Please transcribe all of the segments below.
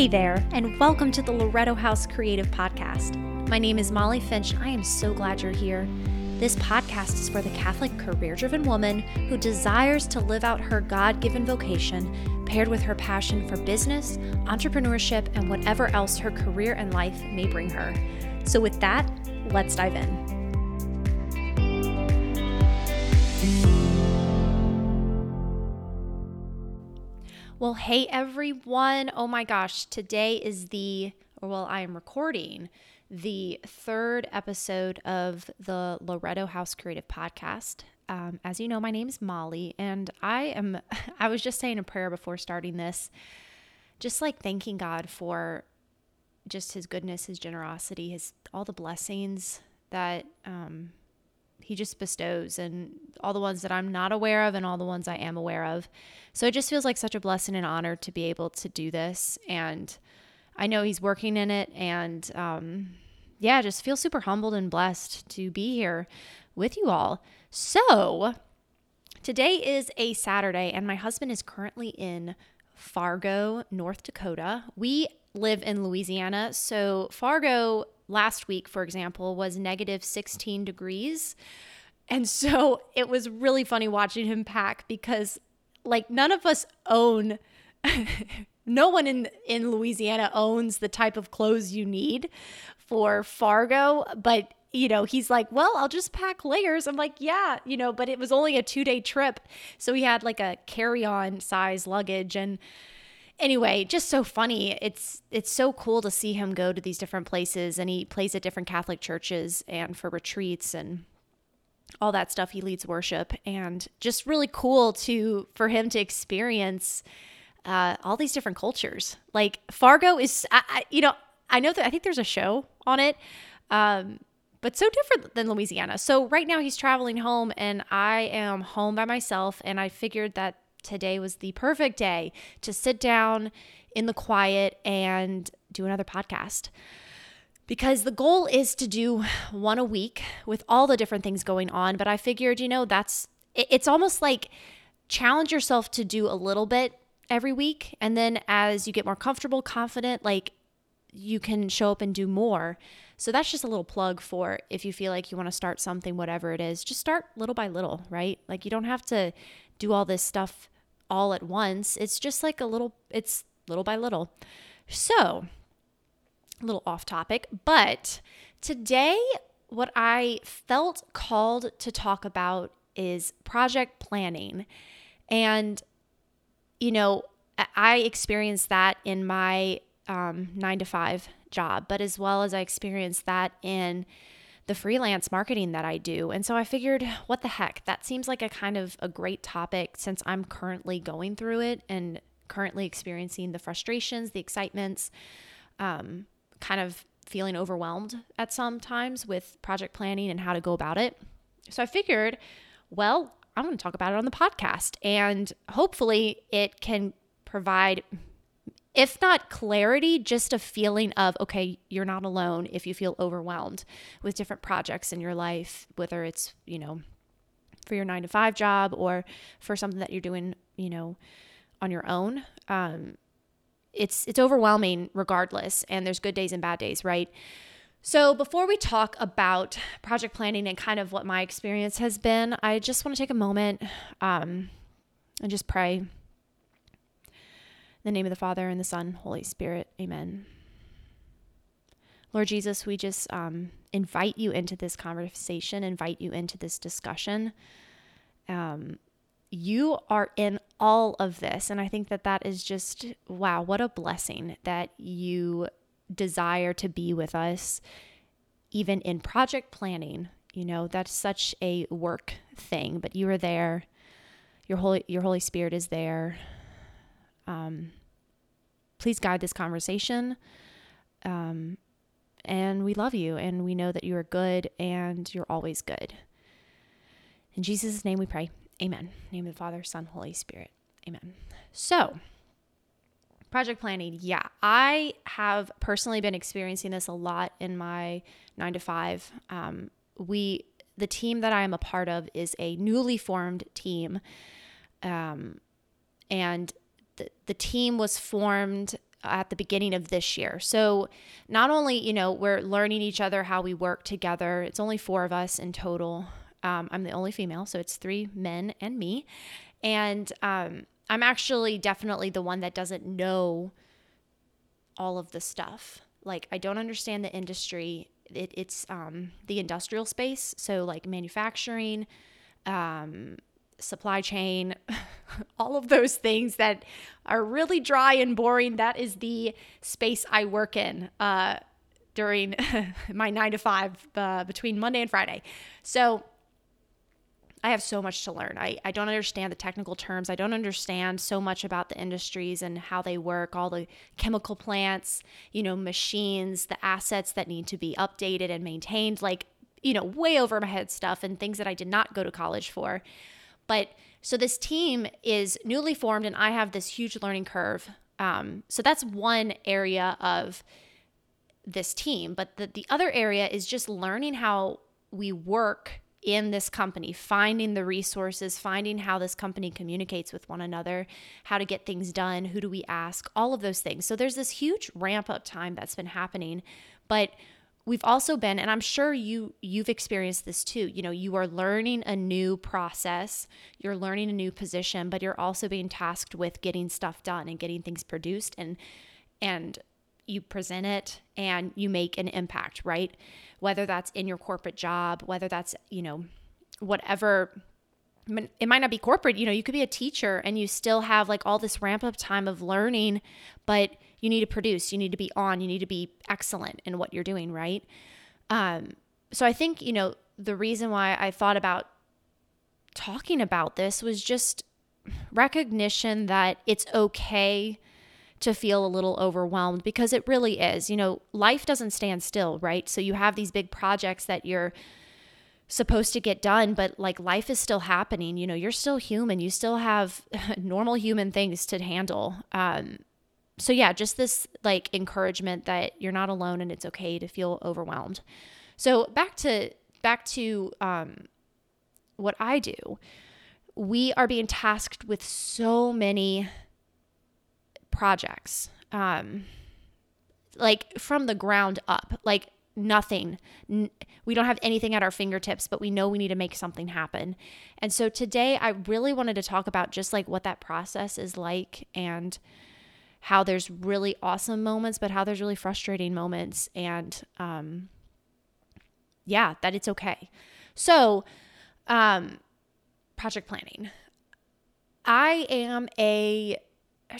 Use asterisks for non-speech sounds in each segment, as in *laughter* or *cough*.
Hey there, and welcome to the Loreto House Creative Podcast. My name is Molly Finch, I am so glad you're here. This podcast is for the Catholic career driven woman who desires to live out her God given vocation, paired with her passion for business, entrepreneurship, and whatever else her career and life may bring her. So, with that, let's dive in. Well, hey everyone. Oh my gosh, today is the, or well, I am recording the third episode of the Loreto House Creative Podcast. Um, as you know, my name is Molly, and I am, *laughs* I was just saying a prayer before starting this, just like thanking God for just his goodness, his generosity, his all the blessings that um, he just bestows and all the ones that I'm not aware of and all the ones I am aware of. So it just feels like such a blessing and honor to be able to do this. And I know he's working in it. And um, yeah, just feel super humbled and blessed to be here with you all. So today is a Saturday, and my husband is currently in Fargo, North Dakota. We live in Louisiana. So Fargo last week, for example, was negative 16 degrees. And so *laughs* it was really funny watching him pack because, like, none of us own. *laughs* no one in in Louisiana owns the type of clothes you need for Fargo, but you know, he's like, "Well, I'll just pack layers." I'm like, "Yeah, you know, but it was only a 2-day trip." So he had like a carry-on size luggage and anyway, just so funny. It's it's so cool to see him go to these different places and he plays at different Catholic churches and for retreats and all that stuff he leads worship and just really cool to for him to experience uh, all these different cultures. Like Fargo is I, I, you know, I know that I think there's a show on it. Um, but so different than Louisiana. So right now he's traveling home and I am home by myself and I figured that today was the perfect day to sit down in the quiet and do another podcast. Because the goal is to do one a week with all the different things going on. But I figured, you know, that's it's almost like challenge yourself to do a little bit every week. And then as you get more comfortable, confident, like you can show up and do more. So that's just a little plug for if you feel like you want to start something, whatever it is, just start little by little, right? Like you don't have to do all this stuff all at once. It's just like a little, it's little by little. So, a little off topic, but today, what I felt called to talk about is project planning. And, you know, I experienced that in my um, nine to five job, but as well as I experienced that in the freelance marketing that I do. And so I figured, what the heck? That seems like a kind of a great topic since I'm currently going through it and currently experiencing the frustrations, the excitements, um, kind of feeling overwhelmed at some times with project planning and how to go about it. So I figured, well, I'm going to talk about it on the podcast and hopefully it can provide if not clarity, just a feeling of, okay, you're not alone if you feel overwhelmed with different projects in your life, whether it's, you know, for your nine to five job or for something that you're doing, you know, on your own. Um, it's it's overwhelming regardless, and there's good days and bad days, right? So, before we talk about project planning and kind of what my experience has been, I just want to take a moment um, and just pray in the name of the Father, and the Son, Holy Spirit. Amen. Lord Jesus, we just um, invite you into this conversation, invite you into this discussion. Um, you are in all of this. And I think that that is just, wow, what a blessing that you desire to be with us, even in project planning. You know, that's such a work thing, but you are there. Your Holy, your Holy Spirit is there. Um, please guide this conversation. Um, and we love you and we know that you are good and you're always good. In Jesus' name we pray. Amen. name of the Father, Son, Holy Spirit. Amen. So, project planning. Yeah, I have personally been experiencing this a lot in my nine to five. Um, we, the team that I am a part of, is a newly formed team. Um, and the, team was formed at the beginning of this year. So not only, you know, we're learning each other how we work together. It's only four of us in total. Um, I'm the only female, so it's three men and me. And um, I'm actually definitely the one that doesn't know all of the stuff. Like I don't understand the industry. It, it's um, the industrial space, so like manufacturing, um, supply chain, *laughs* all of those things that are really dry and boring. That is the space I work in uh, during *laughs* my nine to five uh, between Monday and Friday. So I have so much to learn. I, I don't understand the technical terms. I don't understand so much about the industries and how they work, all the chemical plants, you know, machines, the assets that need to be updated and maintained, like, you know, way over my head stuff and things that I did not go to college for. But so this team is newly formed, and I have this huge learning curve. Um, so that's one area of this team. But the, the other area is just learning how we work in this company, finding the resources, finding how this company communicates with one another, how to get things done, who do we ask, all of those things. So there's this huge ramp up time that's been happening. But we've also been and i'm sure you you've experienced this too you know you are learning a new process you're learning a new position but you're also being tasked with getting stuff done and getting things produced and and you present it and you make an impact right? Whether that's in your corporate job whether that's you know whatever it might not be corporate you know you could be a teacher and you still have like all this ramp up time of learning but you need to produce, you need to be on, you need to be excellent in what you're doing, right? Um, so I think, you know, the reason why I thought about talking about this was just recognition that it's okay to feel a little overwhelmed because it really is. You know, life doesn't stand still, right? So you have these big projects that you're supposed to get done, but like life is still happening. You know, you're still human. You still have *laughs* normal human things to handle. Um, so yeah, just this like encouragement that you're not alone and it's okay to feel overwhelmed. So back to back to um, what I do. We are being tasked with so many projects, um, like from the ground up, like nothing. N- we don't have anything at our fingertips, but we know we need to make something happen. And so today, I really wanted to talk about just like what that process is like and how there's really awesome moments, but how there's really frustrating moments. And um, yeah, that it's okay. So, um, project planning. I am a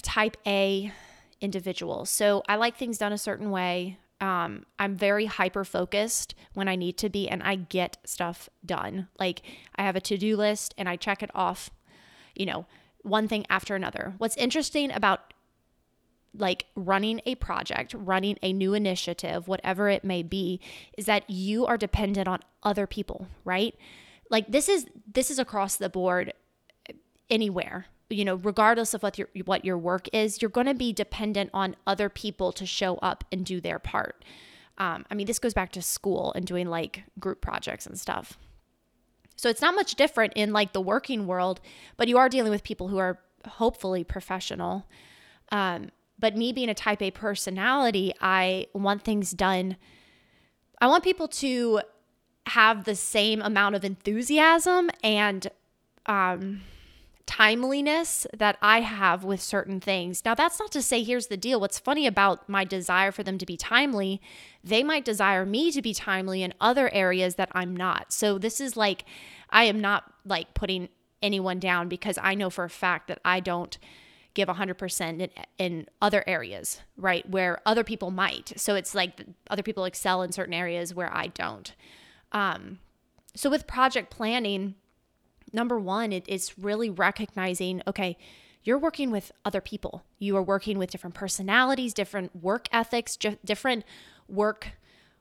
type A individual. So I like things done a certain way. Um, I'm very hyper focused when I need to be, and I get stuff done. Like I have a to do list and I check it off, you know, one thing after another. What's interesting about like running a project, running a new initiative, whatever it may be, is that you are dependent on other people, right? Like this is this is across the board anywhere. You know, regardless of what your what your work is, you're going to be dependent on other people to show up and do their part. Um, I mean, this goes back to school and doing like group projects and stuff. So it's not much different in like the working world, but you are dealing with people who are hopefully professional. Um, but me being a type A personality, I want things done. I want people to have the same amount of enthusiasm and um, timeliness that I have with certain things. Now, that's not to say, here's the deal. What's funny about my desire for them to be timely, they might desire me to be timely in other areas that I'm not. So, this is like, I am not like putting anyone down because I know for a fact that I don't give 100% in, in other areas, right? Where other people might. So it's like other people excel in certain areas where I don't. Um, so with project planning, number one, it, it's really recognizing, okay, you're working with other people. You are working with different personalities, different work ethics, different work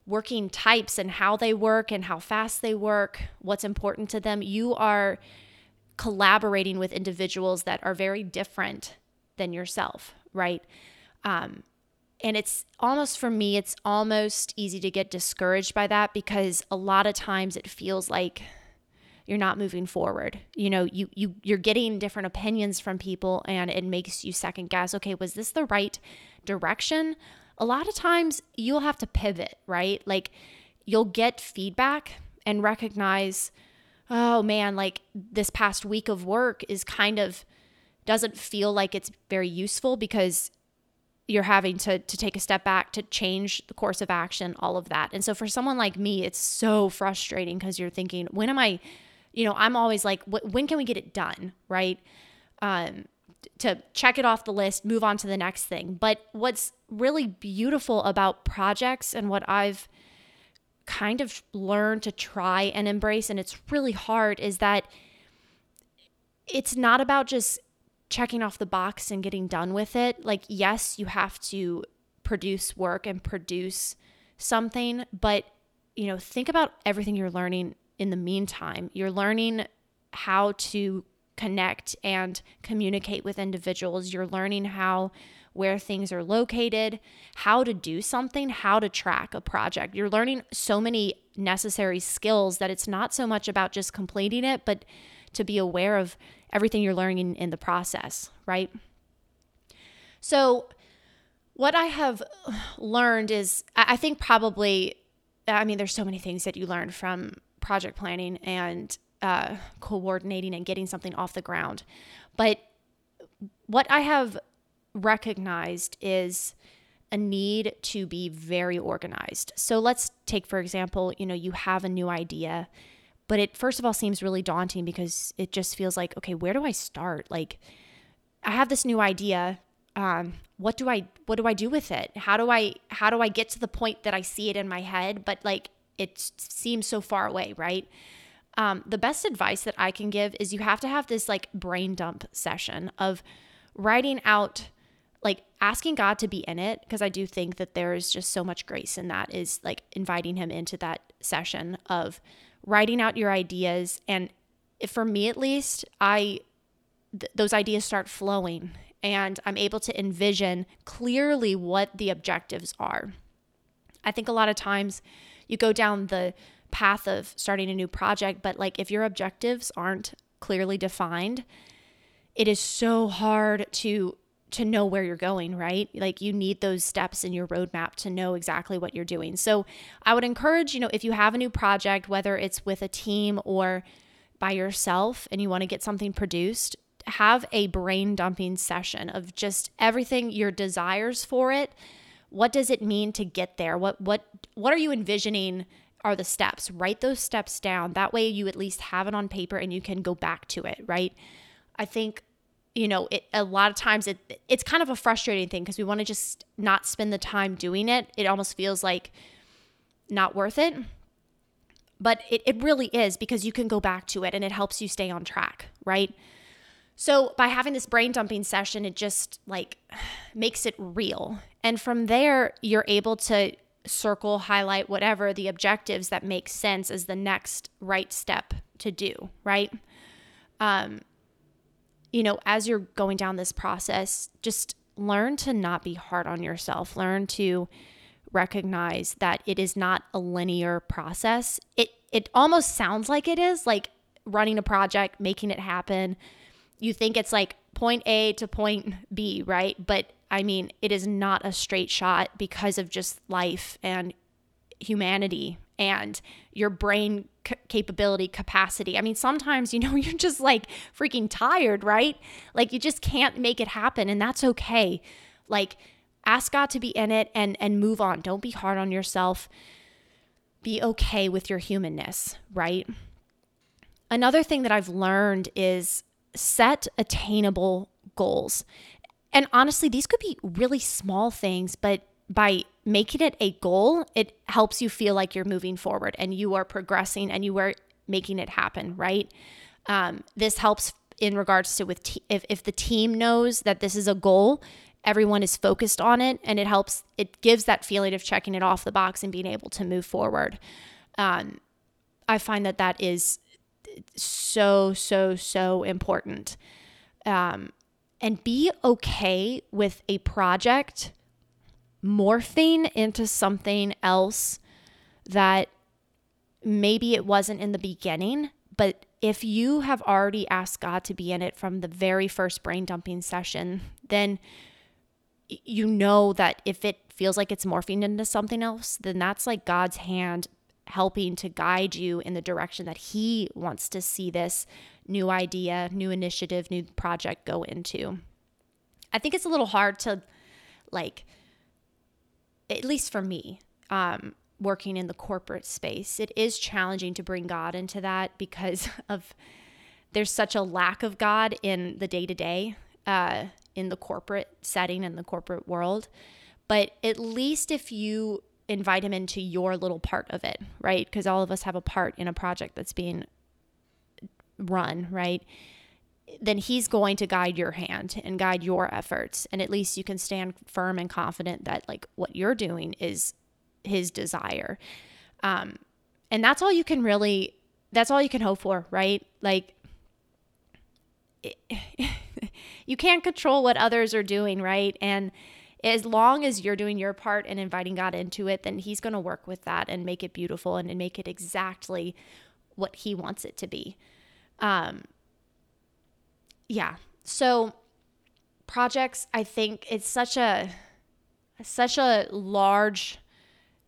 working types and how they work and how fast they work, what's important to them. You are collaborating with individuals that are very different than yourself, right? Um, and it's almost for me, it's almost easy to get discouraged by that because a lot of times it feels like you're not moving forward. You know, you you you're getting different opinions from people and it makes you second guess, okay, was this the right direction, a lot of times you'll have to pivot, right? Like you'll get feedback and recognize, oh man, like this past week of work is kind of doesn't feel like it's very useful because you're having to to take a step back to change the course of action all of that. And so for someone like me it's so frustrating because you're thinking when am i you know i'm always like when can we get it done? Right? Um to check it off the list move on to the next thing. But what's really beautiful about projects and what i've kind of learned to try and embrace and it's really hard is that it's not about just checking off the box and getting done with it. Like, yes, you have to produce work and produce something, but you know, think about everything you're learning in the meantime. You're learning how to connect and communicate with individuals. You're learning how where things are located, how to do something, how to track a project. You're learning so many necessary skills that it's not so much about just completing it, but to be aware of everything you're learning in, the process, right? So, what I have learned is, I think probably, I mean, there's so many things that you learn from project planning and uh, coordinating and getting something off the ground. But what I have recognized is a need to be very organized. So let's take, for example, you know, you have a new idea but it first of all seems really daunting because it just feels like, okay, where do I start? Like, I have this new idea. Um, what do I what do I do with it? How do I how do I get to the point that I see it in my head, but like it seems so far away, right? Um, the best advice that I can give is you have to have this like brain dump session of writing out like asking God to be in it because I do think that there is just so much grace in that is like inviting him into that session of writing out your ideas. And for me at least i th- those ideas start flowing and i'm able to envision clearly what the objectives are. I think a lot of times you go down the path of starting a new project but like if your objectives aren't clearly defined it is so hard to to know where you're going, right? Like you need those steps in your roadmap to know exactly what you're doing. So I would encourage, you know, if you have a new project, whether it's with a team or by yourself and you want to get something produced, have a brain dumping session of just everything your desires for it. What does it mean to get there? What what what are you envisioning are the steps? Write those steps down. That way you at least have it on paper and you can go back to it, right? I think you know, it, a lot of times it it's kind of a frustrating thing because we want to just not spend the time doing it. It almost feels like not worth it. But it, it really is because you can go back to it and it helps you stay on track, right? So by having this brain dumping session, it just like *sighs* makes it real. And from there, you're able to circle, highlight whatever the objectives that make sense as the next right step to do, right? Um, you know, as you're going down this process, just learn to not be hard on yourself. Learn to recognize that it is not a linear process. It it almost sounds like it is, like running a project, making it happen. You think it's like point A to point B, right? But I mean, it is not a straight shot because of just life and humanity and your brain c- capability capacity. I mean, sometimes, you know, *laughs* you're just like freaking tired, right? Like you just can't make it happen and that's okay. Like ask God to be in it and and move on. Don't be hard on yourself. Be okay with your humanness, right? Another thing that I've learned is set attainable goals. And honestly, these could be really small things, but by making it a goal, it helps you feel like you're moving forward and you are progressing and you are making it happen, right? Um, this helps in regards to with te- if, if the team knows that this is a goal, everyone is focused on it and it helps, it gives that feeling of checking it off the box and being able to move forward. Um, I find that that is so, so, so important. Um, and be okay with a project morphing into something else that maybe it wasn't in the beginning, but if you have already asked God to be in it from the very first brain dumping session, then you know that if it feels like it's morphing into something else, then that's like God's hand helping to guide you in the direction that He wants to see this new idea, new initiative, new project go into. I think it's a little hard to, like, at least for me, um, working in the corporate space, it is challenging to bring God into that because *laughs* of there's such a lack of God in the day to day, in the corporate setting and the corporate world. But at least if you invite him into your little part of it, right? Because all of us have a part in a project that's being run, right? Then he's going to guide your hand and guide your efforts. And at least you can stand firm and confident that, like, what you're doing is his desire. Um, and that's all you can really, that's all you can hope for, right? Like, *laughs* you can't control what others are doing, right? And as long as you're doing your part and inviting God into it, then He's going to work with that and make it beautiful and, and make it exactly what He wants it to be. Um, yeah. So projects, I think it's such a such a large.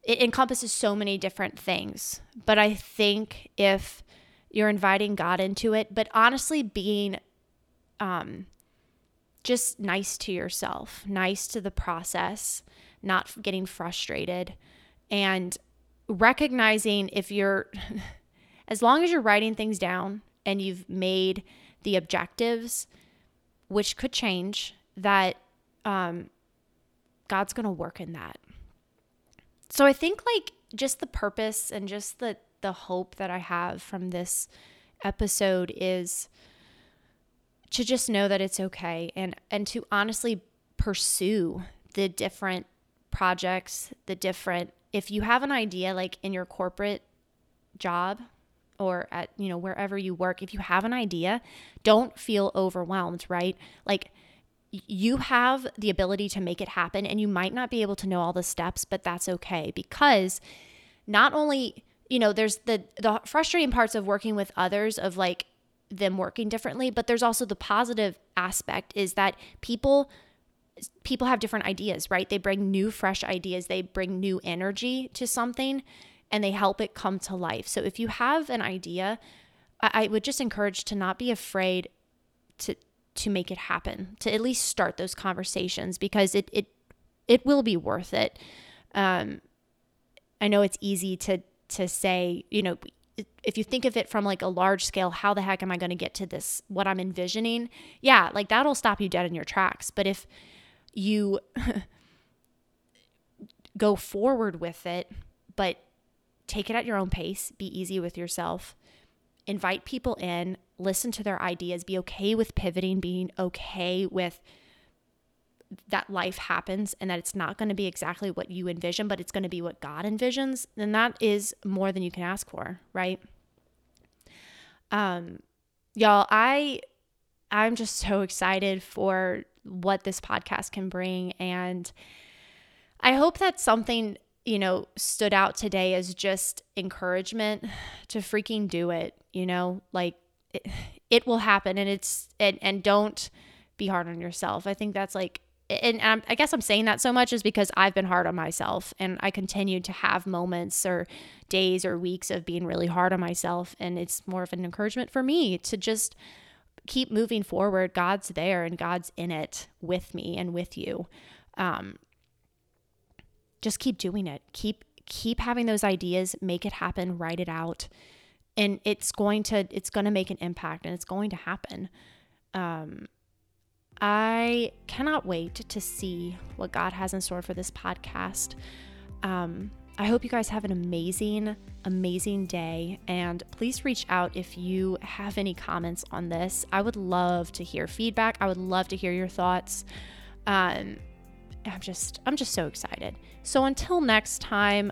It encompasses so many different things, but I think if you're inviting God into it, but honestly being um, just nice to yourself, nice to the process, not getting frustrated, and recognizing if you're, *laughs* as long as you're writing things down and you've made the objectives, which could change, that um, God's going to work in that. So I think like just the purpose and just the the hope that I have from this episode is to just know that it's okay and and to honestly pursue the different projects, the different if you have an idea like in your corporate job or at you know wherever you work, if you have an idea, don't feel overwhelmed, right? Like you have the ability to make it happen and you might not be able to know all the steps, but that's okay because not only you know there's the the frustrating parts of working with others of like them working differently but there's also the positive aspect is that people people have different ideas right? They bring new fresh ideas. They bring new energy to something and they help it come to life so if you have an idea i, I would just encourage to not be afraid to to make it happen to at least start those conversations because it it it will be worth it um i know it's easy to to say you know if you think of it from like a large scale, how the heck am I going to get to this, what I'm envisioning? Yeah, like that'll stop you dead in your tracks. But if you *laughs* go forward with it, but take it at your own pace, be easy with yourself, invite people in, listen to their ideas, be okay with pivoting, being okay with that life happens and that it's not going to be exactly what you envision, but it's going to be what God envisions, then that is more than you can ask for, right? Um y'all, I I'm just so excited for what this podcast can bring and I hope that something, you know, stood out today as just encouragement to freaking do it, you know? Like it, it will happen and it's and and don't be hard on yourself. I think that's like and I'm, I guess I'm saying that so much is because I've been hard on myself and I continue to have moments or days or weeks of being really hard on myself. And it's more of an encouragement for me to just keep moving forward. God's there and God's in it with me and with you. Um, just keep doing it. Keep keep having those ideas, make it happen, write it out. And it's going to it's going to make an impact and it's going to happen. Um, I cannot wait to see what God has in store for this podcast. Um, I hope you guys have an amazing, amazing day. And please reach out if you have any comments on this. I would love to hear feedback. I would love to hear your thoughts. Um, I'm just, I'm just so excited. So until next time,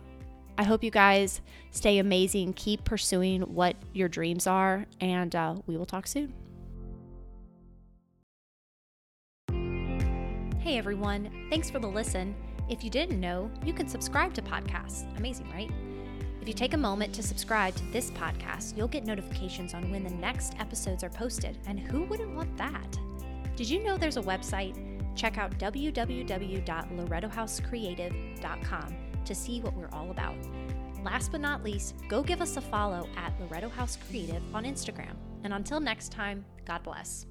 I hope you guys stay amazing. Keep pursuing what your dreams are, and uh, we will talk soon. Hey everyone, thanks for the listen. If you didn't know, you can subscribe to podcasts. Amazing, right? If you take a moment to subscribe to this podcast, you'll get notifications on when the next episodes are posted, and who wouldn't want that? Did you know there's a website, check out www.loretohousecreative.com to see what we're all about. Last but not least, go give us a follow at Loreto House Creative on Instagram. And until next time, God bless.